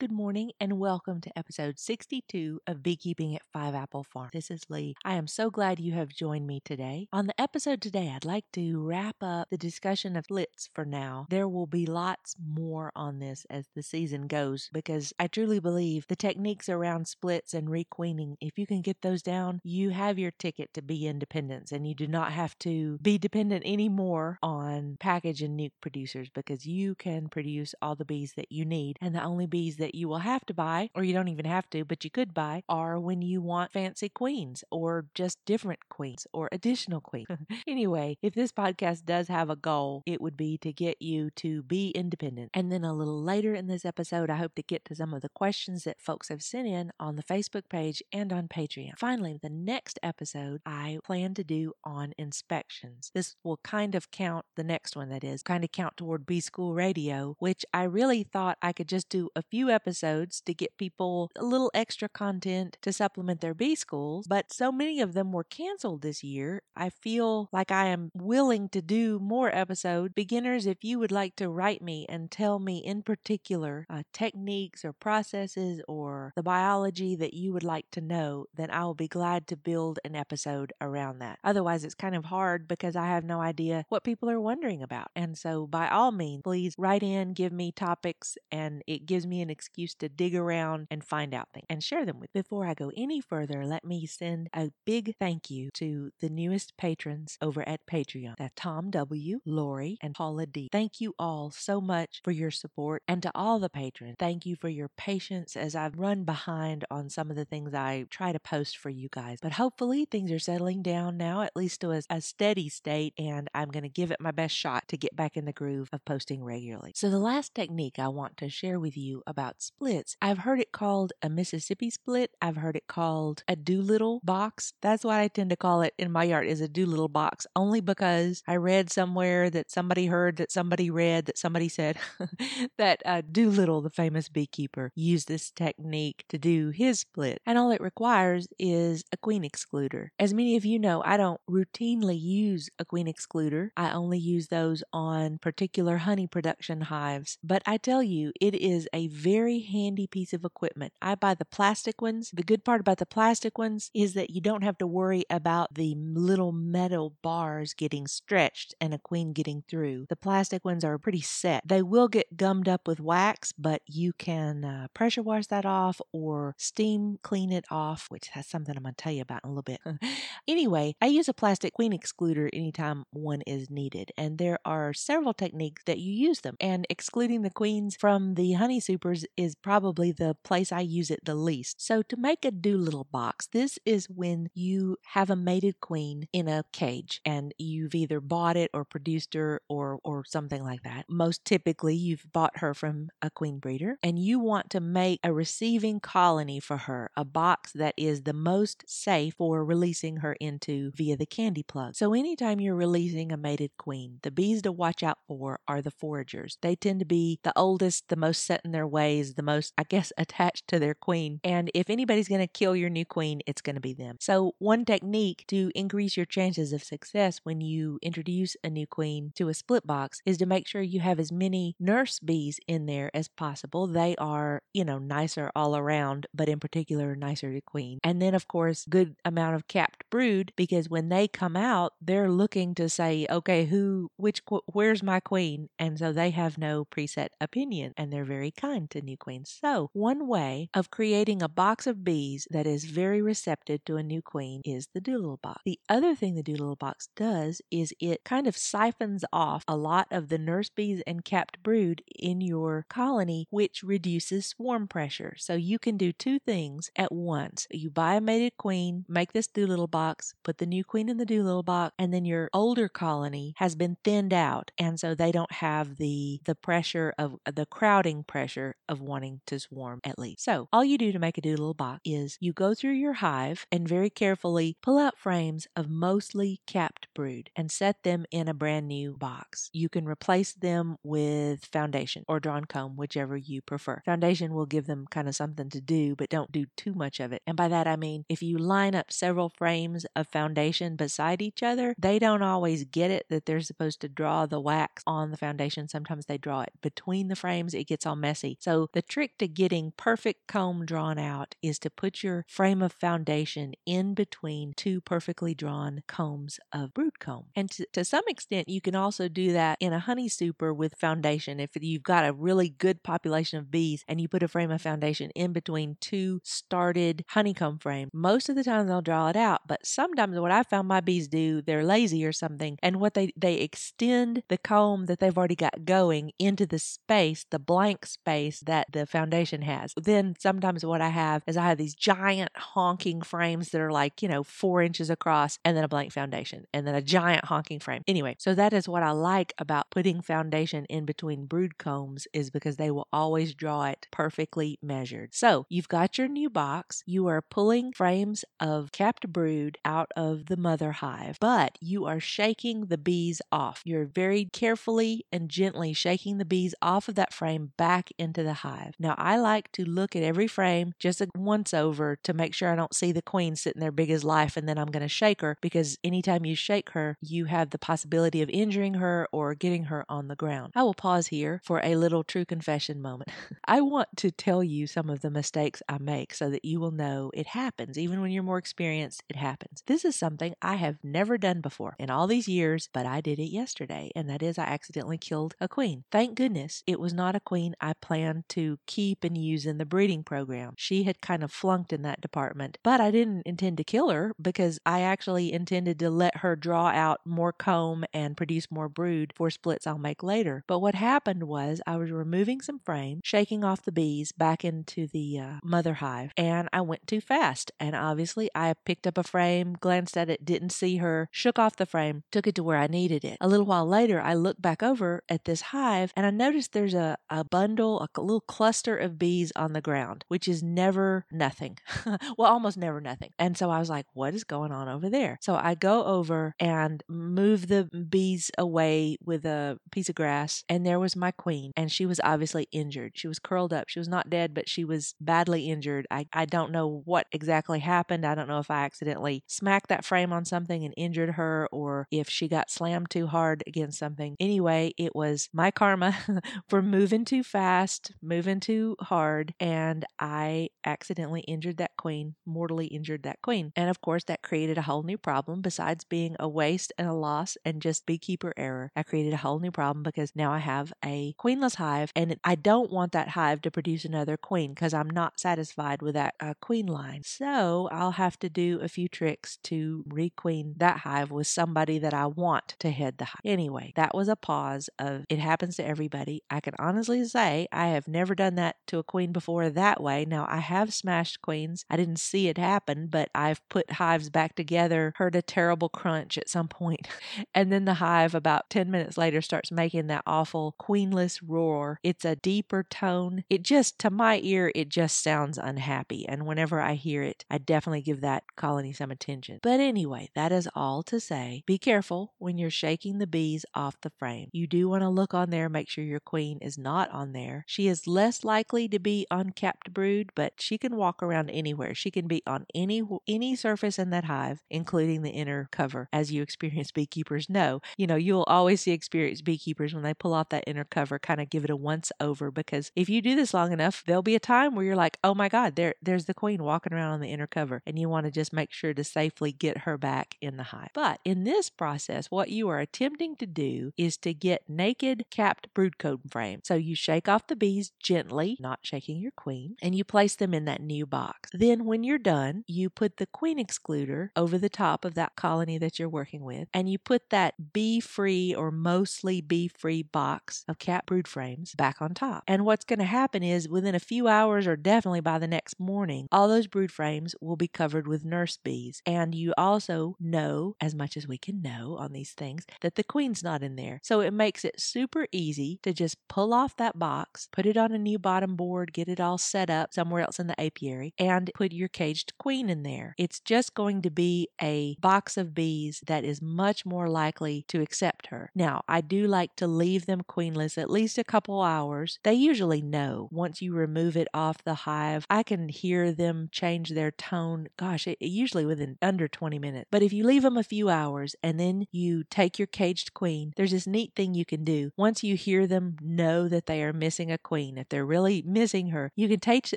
Good morning and welcome to episode 62 of Beekeeping at Five Apple Farm. This is Lee. I am so glad you have joined me today. On the episode today, I'd like to wrap up the discussion of splits for now. There will be lots more on this as the season goes because I truly believe the techniques around splits and requeening, if you can get those down, you have your ticket to bee independence and you do not have to be dependent anymore on package and nuc producers because you can produce all the bees that you need and the only bees that you will have to buy, or you don't even have to, but you could buy, are when you want fancy queens or just different queens or additional queens. anyway, if this podcast does have a goal, it would be to get you to be independent. And then a little later in this episode, I hope to get to some of the questions that folks have sent in on the Facebook page and on Patreon. Finally, the next episode I plan to do on inspections. This will kind of count the next one, that is, kind of count toward Bee School Radio, which I really thought I could just do a few episodes to get people a little extra content to supplement their B schools, but so many of them were canceled this year. I feel like I am willing to do more episodes. Beginners, if you would like to write me and tell me in particular uh, techniques or processes or the biology that you would like to know, then I will be glad to build an episode around that. Otherwise, it's kind of hard because I have no idea what people are wondering about. And so, by all means, please write in, give me topics, and it gives me an to dig around and find out things and share them with. Before I go any further, let me send a big thank you to the newest patrons over at Patreon. That's Tom W., Lori, and Paula D. Thank you all so much for your support and to all the patrons. Thank you for your patience as I've run behind on some of the things I try to post for you guys. But hopefully things are settling down now, at least to a, a steady state, and I'm going to give it my best shot to get back in the groove of posting regularly. So the last technique I want to share with you about about splits. I've heard it called a Mississippi split. I've heard it called a Doolittle box. That's what I tend to call it in my yard is a Doolittle box, only because I read somewhere that somebody heard that somebody read that somebody said that uh, Doolittle, the famous beekeeper, used this technique to do his split. And all it requires is a queen excluder. As many of you know, I don't routinely use a queen excluder. I only use those on particular honey production hives. But I tell you, it is a very very handy piece of equipment. I buy the plastic ones. The good part about the plastic ones is that you don't have to worry about the little metal bars getting stretched and a queen getting through. The plastic ones are pretty set. They will get gummed up with wax, but you can uh, pressure wash that off or steam clean it off, which that's something I'm going to tell you about in a little bit. anyway, I use a plastic queen excluder anytime one is needed, and there are several techniques that you use them. And excluding the queens from the honey supers is probably the place I use it the least. So to make a Doolittle box, this is when you have a mated queen in a cage and you've either bought it or produced her or or something like that. Most typically you've bought her from a queen breeder and you want to make a receiving colony for her, a box that is the most safe for releasing her into via the candy plug. So anytime you're releasing a mated queen, the bees to watch out for are the foragers. They tend to be the oldest, the most set in their ways ways the most, I guess, attached to their queen. And if anybody's going to kill your new queen, it's going to be them. So, one technique to increase your chances of success when you introduce a new queen to a split box is to make sure you have as many nurse bees in there as possible. They are, you know, nicer all around, but in particular, nicer to queen. And then, of course, good amount of capped brood because when they come out, they're looking to say, okay, who, which, where's my queen? And so they have no preset opinion and they're very kind to new queen. So, one way of creating a box of bees that is very receptive to a new queen is the Doolittle box. The other thing the Doolittle box does is it kind of siphons off a lot of the nurse bees and capped brood in your colony, which reduces swarm pressure. So, you can do two things at once. You buy a mated queen, make this Doolittle box, put the new queen in the Doolittle box, and then your older colony has been thinned out. And so they don't have the the pressure of the crowding pressure of wanting to swarm at least. So all you do to make a doodle box is you go through your hive and very carefully pull out frames of mostly capped brood and set them in a brand new box. You can replace them with foundation or drawn comb, whichever you prefer. Foundation will give them kind of something to do, but don't do too much of it. And by that I mean if you line up several frames of foundation beside each other, they don't always get it that they're supposed to draw the wax on the foundation. Sometimes they draw it between the frames. It gets all messy. So The trick to getting perfect comb drawn out is to put your frame of foundation in between two perfectly drawn combs of brood comb. And to, to some extent, you can also do that in a honey super with foundation. If you've got a really good population of bees and you put a frame of foundation in between two started honeycomb frames, most of the time they'll draw it out. But sometimes what I found my bees do, they're lazy or something, and what they they extend the comb that they've already got going into the space, the blank space that the foundation has. Then sometimes what I have is I have these giant honking frames that are like, you know, four inches across and then a blank foundation and then a giant honking frame. Anyway, so that is what I like about putting foundation in between brood combs is because they will always draw it perfectly measured. So you've got your new box. You are pulling frames of capped brood out of the mother hive, but you are shaking the bees off. You're very carefully and gently shaking the bees off of that frame back into the hive. Now, I like to look at every frame just once over to make sure I don't see the queen sitting there big as life and then I'm going to shake her because anytime you shake her, you have the possibility of injuring her or getting her on the ground. I will pause here for a little true confession moment. I want to tell you some of the mistakes I make so that you will know it happens. Even when you're more experienced, it happens. This is something I have never done before in all these years, but I did it yesterday, and that is I accidentally killed a queen. Thank goodness it was not a queen I planned to keep and use in the breeding program. She had kind of flunked in that department, but I didn't intend to kill her because I actually intended to let her draw out more comb and produce more brood for splits I'll make later. But what happened was I was removing some frame, shaking off the bees back into the uh, mother hive, and I went too fast. And obviously, I picked up a frame, glanced at it, didn't see her, shook off the frame, took it to where I needed it. A little while later, I looked back over at this hive and I noticed there's a, a bundle, a little cluster of bees on the ground, which is never nothing. well, almost never nothing. And so I was like, what is going on over there? So I go over and move the bees away with a piece of grass, and there was my queen, and she was obviously injured. She was curled up. She was not dead, but she was badly injured. I, I don't know what exactly happened. I don't know if I accidentally smacked that frame on something and injured her or if she got slammed too hard against something. Anyway, it was my karma for moving too fast, moving too hard, and I accidentally injured that queen, mortally injured that queen. And of course, that created a whole new problem besides being a waste and a loss and just beekeeper error. I created a whole new problem because now I have a queenless hive and I don't want that hive to produce another queen because I'm not satisfied with that uh, queen line. So I'll have to do a few tricks to requeen that hive with somebody that I want to head the hive. Anyway, that was a pause of it happens to everybody. I can honestly say I have never done that to a queen before that way. Now I have smashed queens. I didn't see it happen, but I've put hives back together, heard a terrible crunch at some point, and then the hive about 10 minutes later starts making that awful queenless roar. It's a deeper tone. It just to my ear it just sounds unhappy, and whenever I hear it, I definitely give that colony some attention. But anyway, that is all to say. Be careful when you're shaking the bees off the frame. You do want to look on there, make sure your queen is not on there. She is less likely to be uncapped brood, but she can walk around anywhere. She can be on any any surface in that hive, including the inner cover. As you experienced beekeepers know, you know, you'll always see experienced beekeepers when they pull off that inner cover, kind of give it a once over because if you do this long enough, there'll be a time where you're like, oh my God, there there's the queen walking around on the inner cover. And you want to just make sure to safely get her back in the hive. But in this process, what you are attempting to do is to get naked capped brood comb frame. So you shake off the bees gently, not shaking your queen, and you place them in that new box. Then when you're done, you put the queen excluder over the top of that colony that you're working with, and you put that bee free or mostly bee free box of capped brood frames back on top. And what's going to happen is within a few hours or definitely by the next morning, all those brood frames will be covered with nurse bees. And you also know, as much as we can know on these things, that the queen's not in there. So it makes it super easy to just pull off that box, put it on a new bottom board, get it all set up somewhere else in the apiary, and put your caged queen in there. It's just going to be a box of bees that is much more likely to accept her. Now, I do like to leave them queenless at least a couple hours. They usually know once you remove it off the hive. I can hear them change their tone. Gosh, it, usually within under 20 minutes. But if you leave them a few hours and then you take your caged queen, there's this neat thing you can do. Once you hear them know that they are missing a queen, queen, if they're really missing her, you can take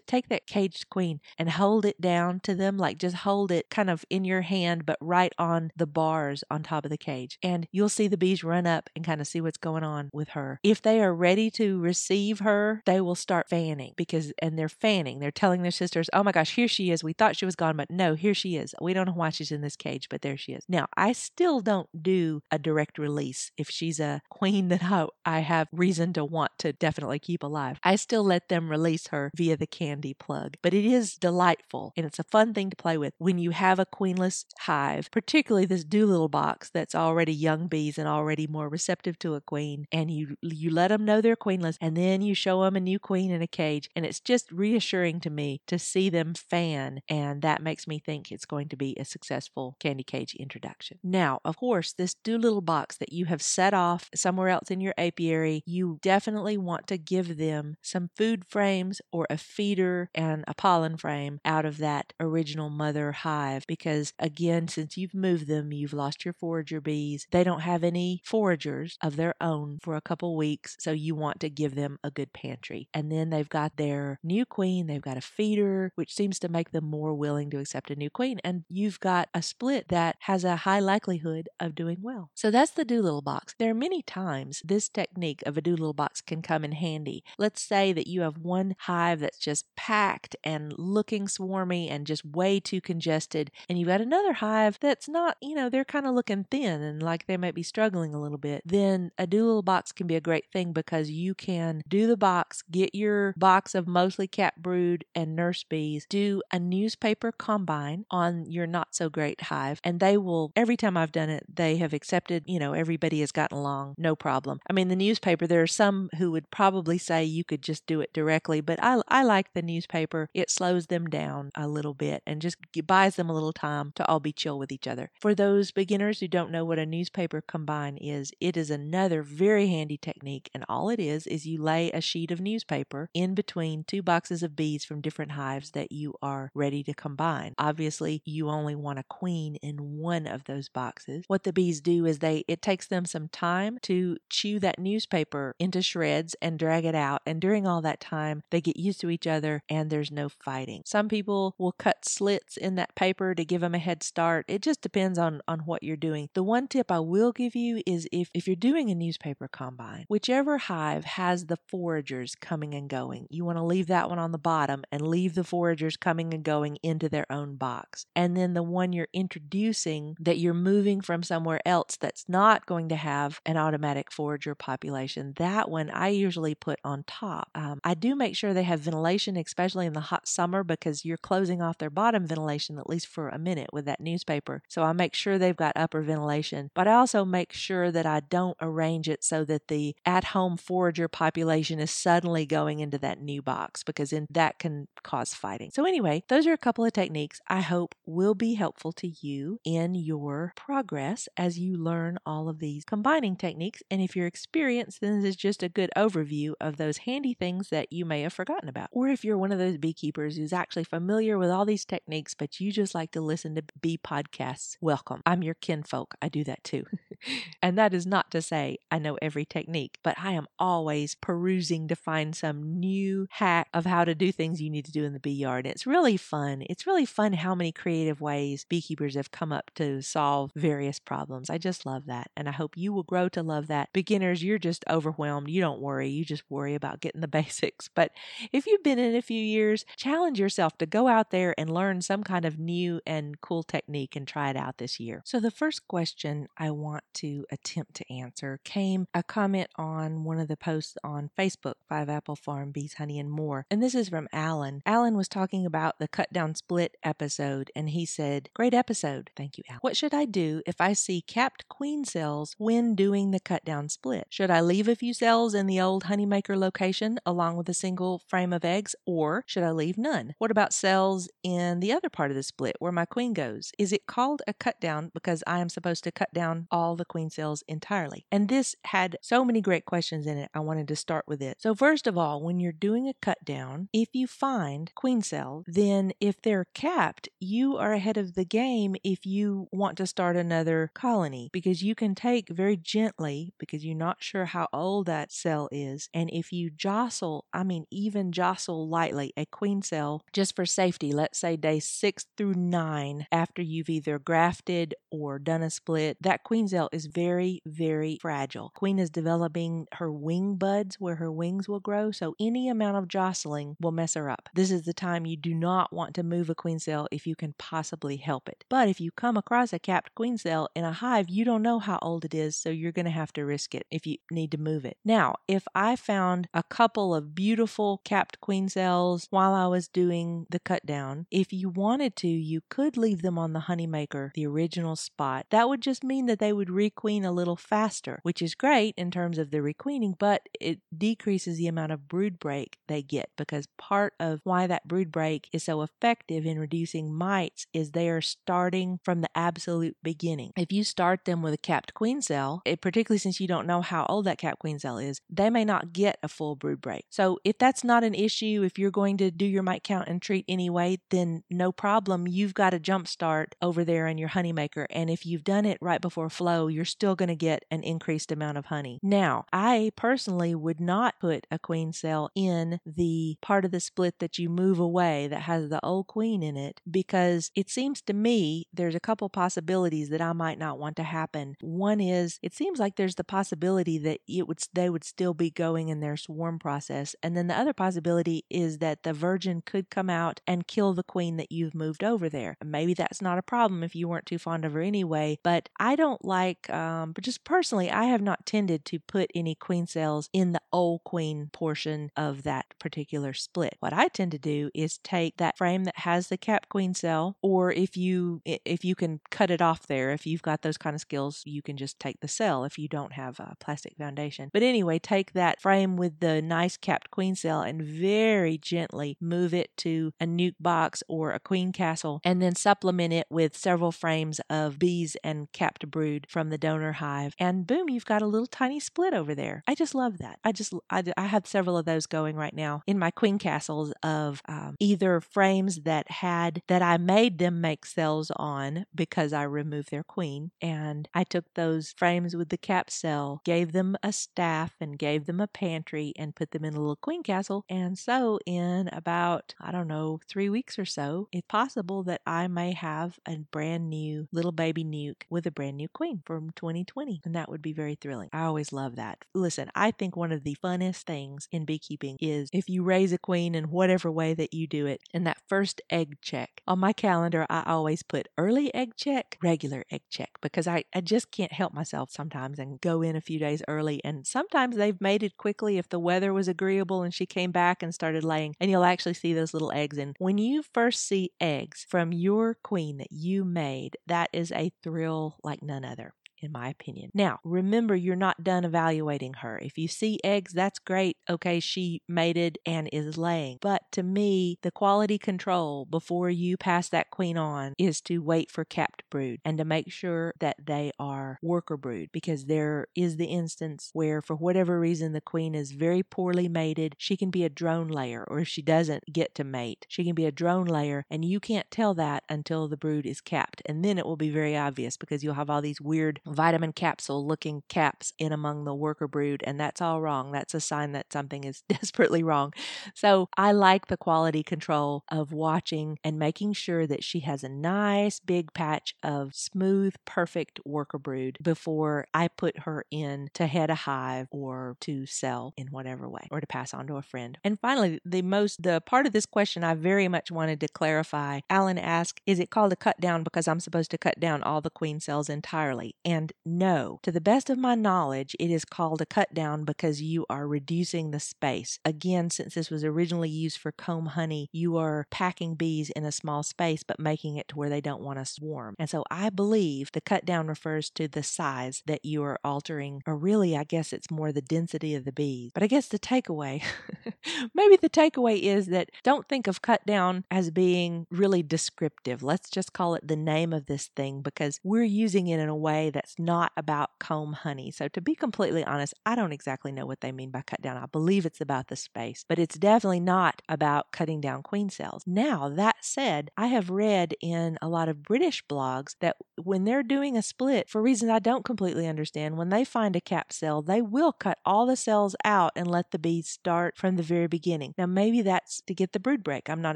take that caged queen and hold it down to them, like just hold it kind of in your hand, but right on the bars on top of the cage. And you'll see the bees run up and kind of see what's going on with her. If they are ready to receive her, they will start fanning because, and they're fanning. They're telling their sisters, oh my gosh, here she is. We thought she was gone, but no, here she is. We don't know why she's in this cage, but there she is. Now, I still don't do a direct release if she's a queen that I, I have reason to want to definitely keep alive. I still let them release her via the candy plug, but it is delightful and it's a fun thing to play with when you have a queenless hive, particularly this Doolittle box that's already young bees and already more receptive to a queen, and you you let them know they're queenless, and then you show them a new queen in a cage, and it's just reassuring to me to see them fan, and that makes me think it's going to be a successful candy cage introduction. Now, of course, this Doolittle box that you have set off somewhere else in your apiary, you definitely want to give them some food frames or a feeder and a pollen frame out of that original mother hive because again since you've moved them you've lost your forager bees. They don't have any foragers of their own for a couple weeks so you want to give them a good pantry. And then they've got their new queen they've got a feeder which seems to make them more willing to accept a new queen and you've got a split that has a high likelihood of doing well. So that's the doolittle box. There are many times this technique of a doolittle box can come in handy. Let's say that you have one hive that's just packed and looking swarmy and just way too congested and you've got another hive that's not, you know, they're kind of looking thin and like they might be struggling a little bit, then a Doolittle box can be a great thing because you can do the box, get your box of mostly capped brood and nurse bees, do a newspaper combine on your not so great hive, and they will, every time I've done it, they have accepted, you know, everybody has gotten along, no problem. I mean, the newspaper, there are some who would probably say you could just do it directly, but I, I like the newspaper. It slows them down a little bit and just buys them a little time to all be chill with each other. For those beginners who don't know what a newspaper combine is, it is another very handy technique, and all it is is you lay a sheet of newspaper in between two boxes of bees from different hives that you are ready to combine. Obviously, you only want a queen in one of those boxes. What the bees do is they it takes them some time to chew that newspaper into shreds and drag it out, and during all that time, they get used to each other and there's no fighting. Some people will cut slits in that paper to give them a head start. It just depends on on what you're doing. The one tip I will give you is if if you're doing a newspaper combine, whichever hive has the foragers coming and going, you want to leave that one on the bottom and leave the foragers coming and going into their own box. And then the one you're introducing that you're moving from somewhere else that's not going to have an automatic forager population, that one I usually put on top. Um, I do make sure they have ventilation, especially in the hot summer, because you're closing off their bottom ventilation at least for a minute with that newspaper. So I make sure they've got upper ventilation, but I also make sure that I don't arrange it so that the at home forager population is suddenly going into that new box because in, that can cause fighting. So, anyway, those are a couple of techniques I hope will be helpful to you in your progress as you learn all of these combining techniques. And if you're experienced, then this is just a good overview of those handy things that you may have forgotten about. Or if you're one of those beekeepers who's actually familiar with all these techniques, but you just like to listen to bee podcasts, welcome. I'm your kinfolk. I do that too. and that is not to say I know every technique, but I am always perusing to find some new hack of how to do things you need to do in the bee yard. And it's really fun. It's really fun how many creative ways beekeepers have come up to solve various problems. I just love that. And I hope you will grow to love that. Beginners, you're just overwhelmed. You don't worry. You just worry about getting the basics. But if you've been in a few years, challenge yourself to go out there and learn some kind of new and cool technique and try it out this year. So the first question I want to attempt to answer came a comment on one of the posts on Facebook, Five Apple Farm, Bees, Honey, and More. And this is from Alan. Alan was talking about the cut down split episode, and he said, Great episode. Thank you, Alan. What should I do if I see capped queen cells when doing the cut down split? Should I leave a few cells in the old honeymaker location along with a single frame of eggs, or should I leave none? What about cells in the other part of the split where my queen goes? Is it called a cut down because I am supposed to cut down all the queen cells entirely? And this had so many great questions in it. I wanted to start with it. So, first of all, when you're doing a cut down, if you find queen cells, then if they're capped, you are ahead of the game if you want to start another colony because you can take very gently, because you're not sure how old that cell is, and if you jostle, I mean, even jostle lightly a queen cell just for safety, let's say day six through nine, after you've either grafted or done a split, that queen cell is very, very fragile. Queen is developing her wing buds where her wings will grow, so any amount of jostling will mess her up. This is the time you do not want to move a queen cell if you can possibly help it. But if you come across a capped queen cell in a hive, you don't know how old it is, so you're going to have to risk it if you need to move it. Now, if I found a couple of beautiful capped queen cells while I was doing the cut down, if you wanted to, you could leave them on the honeymaker, the original spot. That would just mean that they would requeen a little faster, which is great in terms of the requeening, but it decreases the amount of brood break they get because part of why that brood break is so effective in reducing mites is they are starting from the absolute beginning. If you start them with a capped queen cell, it, particularly since you don't know how old that capped queen cell is, they may not get a full brood break. So if that's not an issue, if you're going to do your mite count and treat anyway, then no problem. You've got a jump start over there in your honey maker. And if you've done it right before flow, you're still going to get an increased amount of honey. Now, I personally would not put a queen cell in the part of the split that you move away that has the old queen in it because it seems to me there's a couple possibilities that I might not want to happen. One is it seems like there's the possibility that it would they would still be going in their swarm process. And then the other possibility is that the virgin could come out and kill the queen that you've moved over there. Maybe that's not a problem if you weren't too fond of her anyway, but I don't like um but just personally I have not tended to put any queen cells in the old queen portion of that particular split. What I tend to do is take that frame that has the cap queen cell or if you if you can cut it off there if you've got those kind of skills you can just take the cell if you don't have a plastic foundation. But anyway, take that frame with the nice capped queen cell and very gently move it to a nuc box or a queen castle and then supplement it with several frames of bees and capped brood from the donor hive and boom you've got a little tiny split over there. I just love that. I just I, I have several of those going right now in my queen castles of um, either frames that had that I made them make cells on because I removed their queen and I took those frames with the cap cell, gave them a staff and gave them a pantry and put them in a little queen castle. And so in about I don't know three weeks or so, it's possible that I may have a brand new little baby nuc with a brand new queen from 2020, and that would be very thrilling. I always love that. Listen, I think one of the funnest things in beekeeping is if you raise a queen in whatever way that you do it, and that first egg check. On my calendar, I always put early egg check, regular egg check, because I, I just can't help myself sometimes and go in a few days early. And sometimes they've mated quickly if the weather was agreeable and she came back and started laying, and you'll actually see those little eggs. And when you first see eggs from your queen that you made, that is a thrill like none other in my opinion. Now, remember, you're not done evaluating her. If you see eggs, that's great. Okay, she mated and is laying. But to me, the quality control before you pass that queen on is to wait for capped brood and to make sure that they are worker brood because there is the instance where, for whatever reason, the queen is very poorly mated. She can be a drone layer, or if she doesn't get to mate, she can be a drone layer, and you can't tell that until the brood is capped. And then it will be very obvious because you'll have all these weird vitamin capsule looking caps in among the worker brood, and that's all wrong. That's a sign that something is desperately wrong. So I like the quality control of watching and making sure that she has a nice big patch of smooth, perfect worker brood before I put her in to head a hive or to sell in whatever way or to pass on to a friend. And finally, the most the part of this question I very much wanted to clarify. Alan asked, "Is it called a cut down because I'm supposed to cut down all the queen cells entirely?" And no, to the best of my knowledge, it is called a cut down because you are reducing the space. Again, since this was originally used for comb honey, you are packing bees in a small space but making it to where they don't want to swarm. And so I believe the cut down refers to the size that you are altering, or really, I guess it's more the density of the bees. But I guess the takeaway, maybe the takeaway is that don't think of cut down as being really descriptive. Let's just call it the name of this thing because we're using it in a way that that's not about comb honey. So, to be completely honest, I don't exactly know what they mean by cut down. I believe it's about the space, but it's definitely not about cutting down queen cells. Now, that said, I have read in a lot of British blogs that when they're doing a split, for reasons I don't completely understand, when they find a cap cell, they will cut all the cells out and let the bees start from the very beginning. Now, maybe that's to get the brood break. I'm not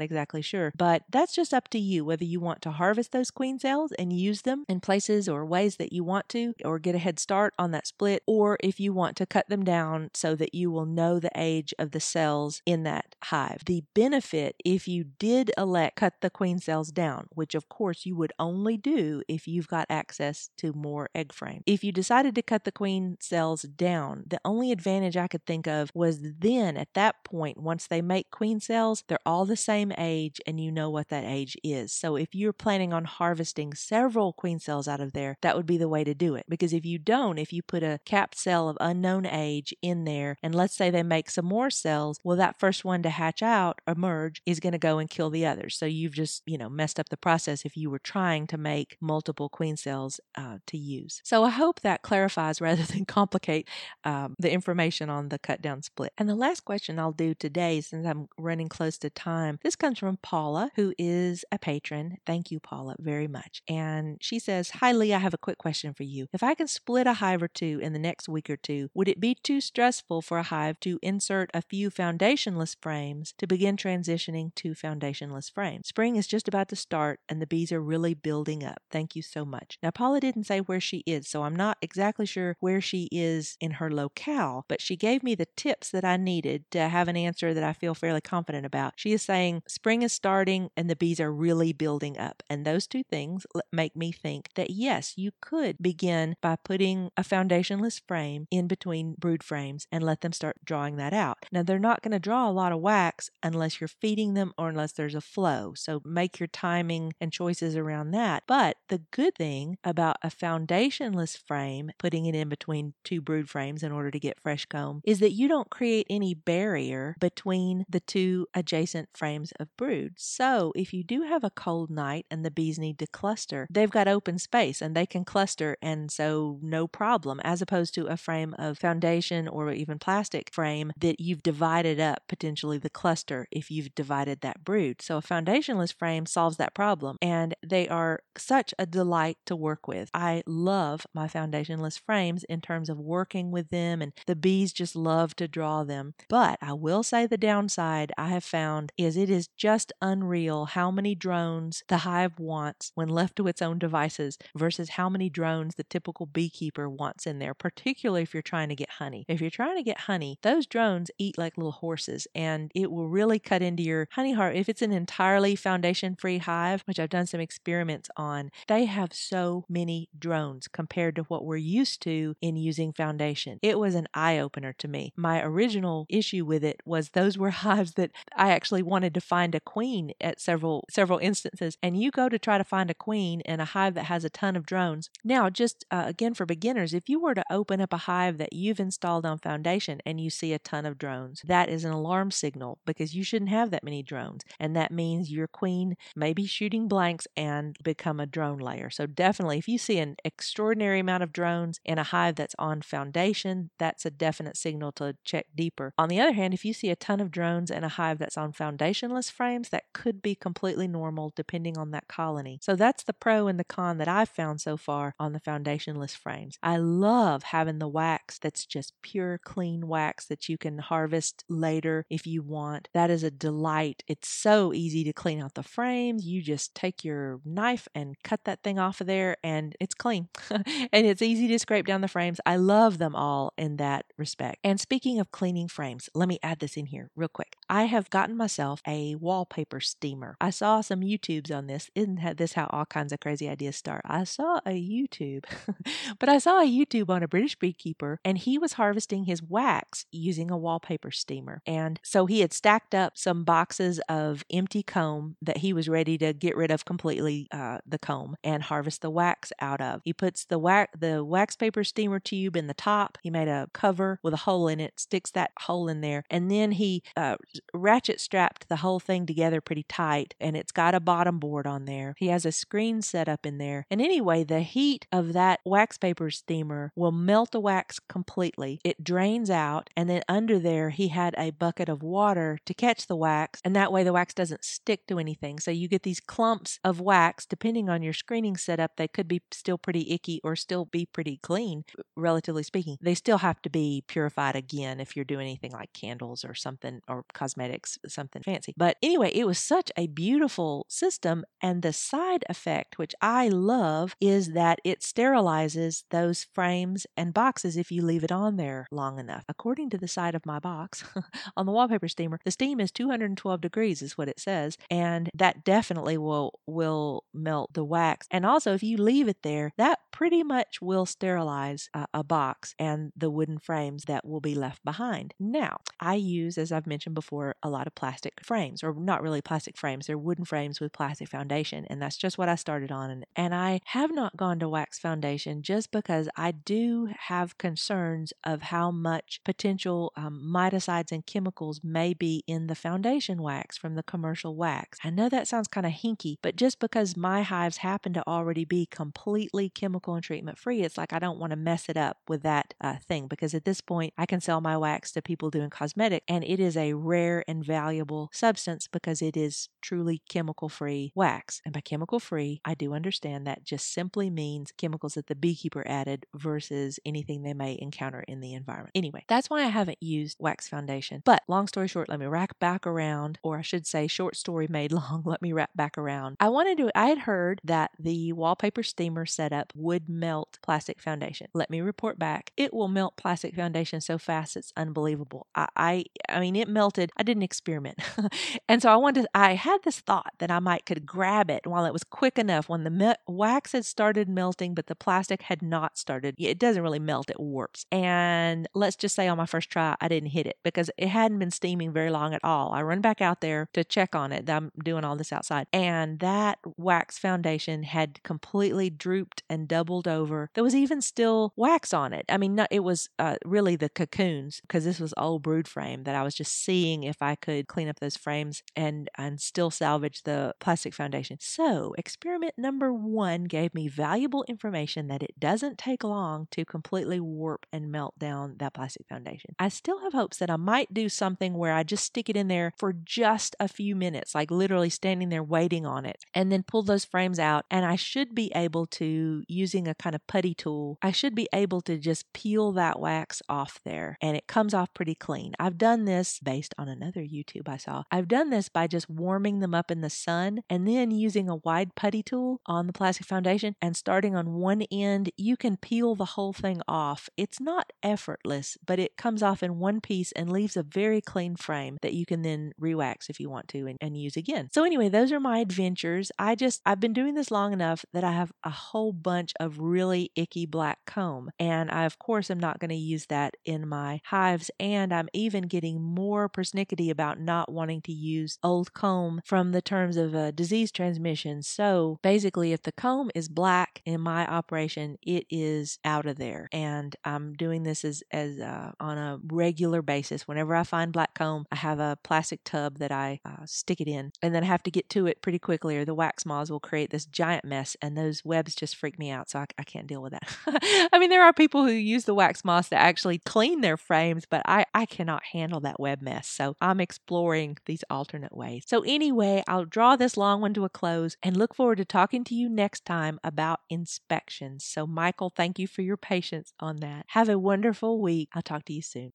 exactly sure, but that's just up to you whether you want to harvest those queen cells and use them in places or ways that you want to, or get a head start on that split, or if you want to cut them down so that you will know the age of the cells in that hive. The benefit, if you did elect cut the queen cells down, which of course you would only do if you've got access to more egg frame. If you decided to cut the queen cells down, the only advantage I could think of was then at that point, once they make queen cells, they're all the same age and you know what that age is. So if you're planning on harvesting several queen cells out of there, that would be the way to do it. Because if you don't, if you put a capped cell of unknown age in there, and let's say they make some more cells, well, that first one to hatch out, emerge, is going to go and kill the others. So you've just, you know, messed up the process if you were trying to make multiple queen cells uh, to use. So I hope that clarifies rather than complicate um, the information on the cut down split. And the last question I'll do today, since I'm running close to time, this comes from Paula, who is a patron. Thank you, Paula, very much. And she says, Hi, Lee, I have a quick question for you. If I can split a hive or two in the next week or two, would it be too stressful for a hive to insert a few foundationless frames to begin transitioning to foundationless frames? Spring is just about to start and the bees are really building up. Thank you so much. Now, Paula didn't say where she is, so I'm not exactly sure where she is in her locale, but she gave me the tips that I needed to have an answer that I feel fairly confident about. She is saying spring is starting and the bees are really building up. And those two things make me think that yes, you could begin by putting a foundationless frame in between brood frames and let them start drawing that out. Now, they're not going to draw a lot of wax unless you're feeding them or unless there's a flow. So make your timing and choices around that. But the good thing about a foundationless frame, putting it in between two brood frames in order to get fresh comb, is that you don't create any barrier between the two adjacent frames of brood. So if you do have a cold night and the bees need to cluster, they've got open space and they can cluster, and so no problem, as opposed to a frame of foundation or even plastic frame that you've divided up potentially the cluster if you've divided that brood. So a foundationless frame solves that problem, and they are such a delight to work with. I love my foundationless frames in terms of working with them, and the bees just love to draw them. But I will say the downside I have found is it is just unreal how many drones the hive wants when left to its own devices versus how many drones the typical beekeeper wants in there, particularly if you're trying to get honey. If you're trying to get honey, those drones eat like little horses and it will really cut into your honey heart. If it's an entirely foundation free hive, which I've done some experiments on, they have so many drones compared to what we're used to in using foundation. It was an eye opener to me. My original issue with it was those were hives that I actually wanted to find a queen at several several instances and you go to try to find a queen in a hive that has a ton of drones. Now, just uh, again for beginners, if you were to open up a hive that you've installed on foundation and you see a ton of drones, that is an alarm signal because you shouldn't have that many drones. And that means your queen may be shooting blanks and become a drone layer. So, definitely, if you see an extraordinary amount of drones in a hive that's on foundation, that's a definite signal to check deeper. On the other hand, if you see a ton of drones in a hive that's on foundationless frames, that could be completely normal depending on that colony. So, that's the pro and the con that I've found so far on the foundationless frames. I love having the wax that's just pure, clean wax that you can harvest later if you want. That is a delight. It's so easy to clean out the frames. You just take your knife and cut that thing off of there, and it's clean. and it's easy to scrape down the frames. I love them all in that respect. And speaking of cleaning frames, let me add this in here real quick. I have gotten myself a wallpaper steamer. I saw some YouTubes on this. Isn't this how all kinds of crazy ideas start? I saw a YouTube, but I saw a YouTube on a British beekeeper, and he was harvesting his wax using a wallpaper steamer. And so he had stacked up some boxes of empty comb that he was ready to get rid of completely uh, the comb and harvest the wax out of. He puts the wax the wax paper steamer tube in the top. He made a cover with a hole in it, sticks that hole in there, and then he uh, ratchet strapped the whole thing together pretty tight. And it's got a bottom board on there. He has a screen set up in there. And anyway, the heat of of that wax paper steamer will melt the wax completely. It drains out, and then under there, he had a bucket of water to catch the wax, and that way the wax doesn't stick to anything. So you get these clumps of wax, depending on your screening setup, they could be still pretty icky or still be pretty clean, relatively speaking. They still have to be purified again if you're doing anything like candles or something or cosmetics, something fancy. But anyway, it was such a beautiful system. And the side effect, which I love, is that it sterilizes those frames and boxes if you leave it on there long enough. According to the side of my box on the wallpaper steamer, the steam is 212 degrees, is what it says. And that definitely will will melt the wax. And also, if you leave it there, that pretty much will sterilize a, box and the wooden frames that will be left behind. Now, I use, as I've mentioned before, a lot of plastic frames, or not really plastic frames, they're wooden frames with plastic foundation. And that's just what I started on. And, and I have not gone to wax foundation just because I do have concerns of how much potential um, miticides and chemicals may be in the foundation wax from the commercial wax. I know that sounds kind of hinky, but just because my hives happen to already be completely chemical and treatment free, it's like I don't want to mess it up with that uh, thing because at this point I can sell my wax to people doing cosmetic and it is a rare and valuable substance because it is truly chemical free wax. And by chemical free, I do understand that just simply means chemicals that the beekeeper added versus anything they may encounter in the environment. Anyway, that's why I haven't used wax foundation. But long story short, let me wrap back around, or I should say, short story made long, let me wrap back around. I wanted to, I had heard that the wallpaper steamer setup would melt plastic foundation. Let me report back. It will melt plastic foundation so fast it's unbelievable. I, I, I mean, it melted. I didn't experiment. and so I wanted, I had this thought that I might could grab it while it was quick enough when the me- wax had started melting, but the plastic had not started. It doesn't really melt, it warps. And let's just say on my first try, I didn't hit it because it hadn't been steaming very long at all. I run back out there to check on it. I'm doing all this outside. And that wax foundation had completely drooped and doubled over. There was even still wax on it. I mean, it was uh, really the cocoons because this was old brood frame that I was just seeing if I could clean up those frames and and still salvage the plastic foundation. So, experiment number 1 gave me valuable information that it doesn't take long to completely warp and melt down that plastic foundation. I still have hopes that I might do something where I just stick it in there for just a few minutes, like literally standing there waiting on it, and then pull those frames out. And I should be able to, using a kind of putty tool, I should be able to just peel that wax off there and it comes off pretty clean. I've done this based on another YouTube I saw. I've done this by just warming them up in the sun and then using a wide putty tool on the plastic foundation and starting on one end, you can peel the whole thing off. It's not effortless, but it comes off in one piece and leaves a very clean frame that you can then rewax if you want to and, and use again. So anyway, those are my adventures. I just I've been doing this long enough that I have a whole bunch of really icky black comb. And I of course am not going to use that in my hives and I'm even getting more persnickety about not wanting to use old comb from the terms of a disease transmission. So basically if the comb is black in my operation, it is out of there. And I'm doing this as as uh, on a regular basis. Whenever I find black comb, I have a plastic tub that I uh, stick it in, and then I have to get to it pretty quickly, or the wax moths will create this giant mess, and those webs just freak me out. So I, I can't deal with that. I mean, there are people who use the wax moths to actually clean their frames, but I I cannot handle that web mess. So I'm exploring these alternate ways. So anyway, I'll draw this long one to a close and look forward to talking to you next time about inspections. So Michael, thank you for your patience on that. Have a wonderful week. I'll talk to you soon.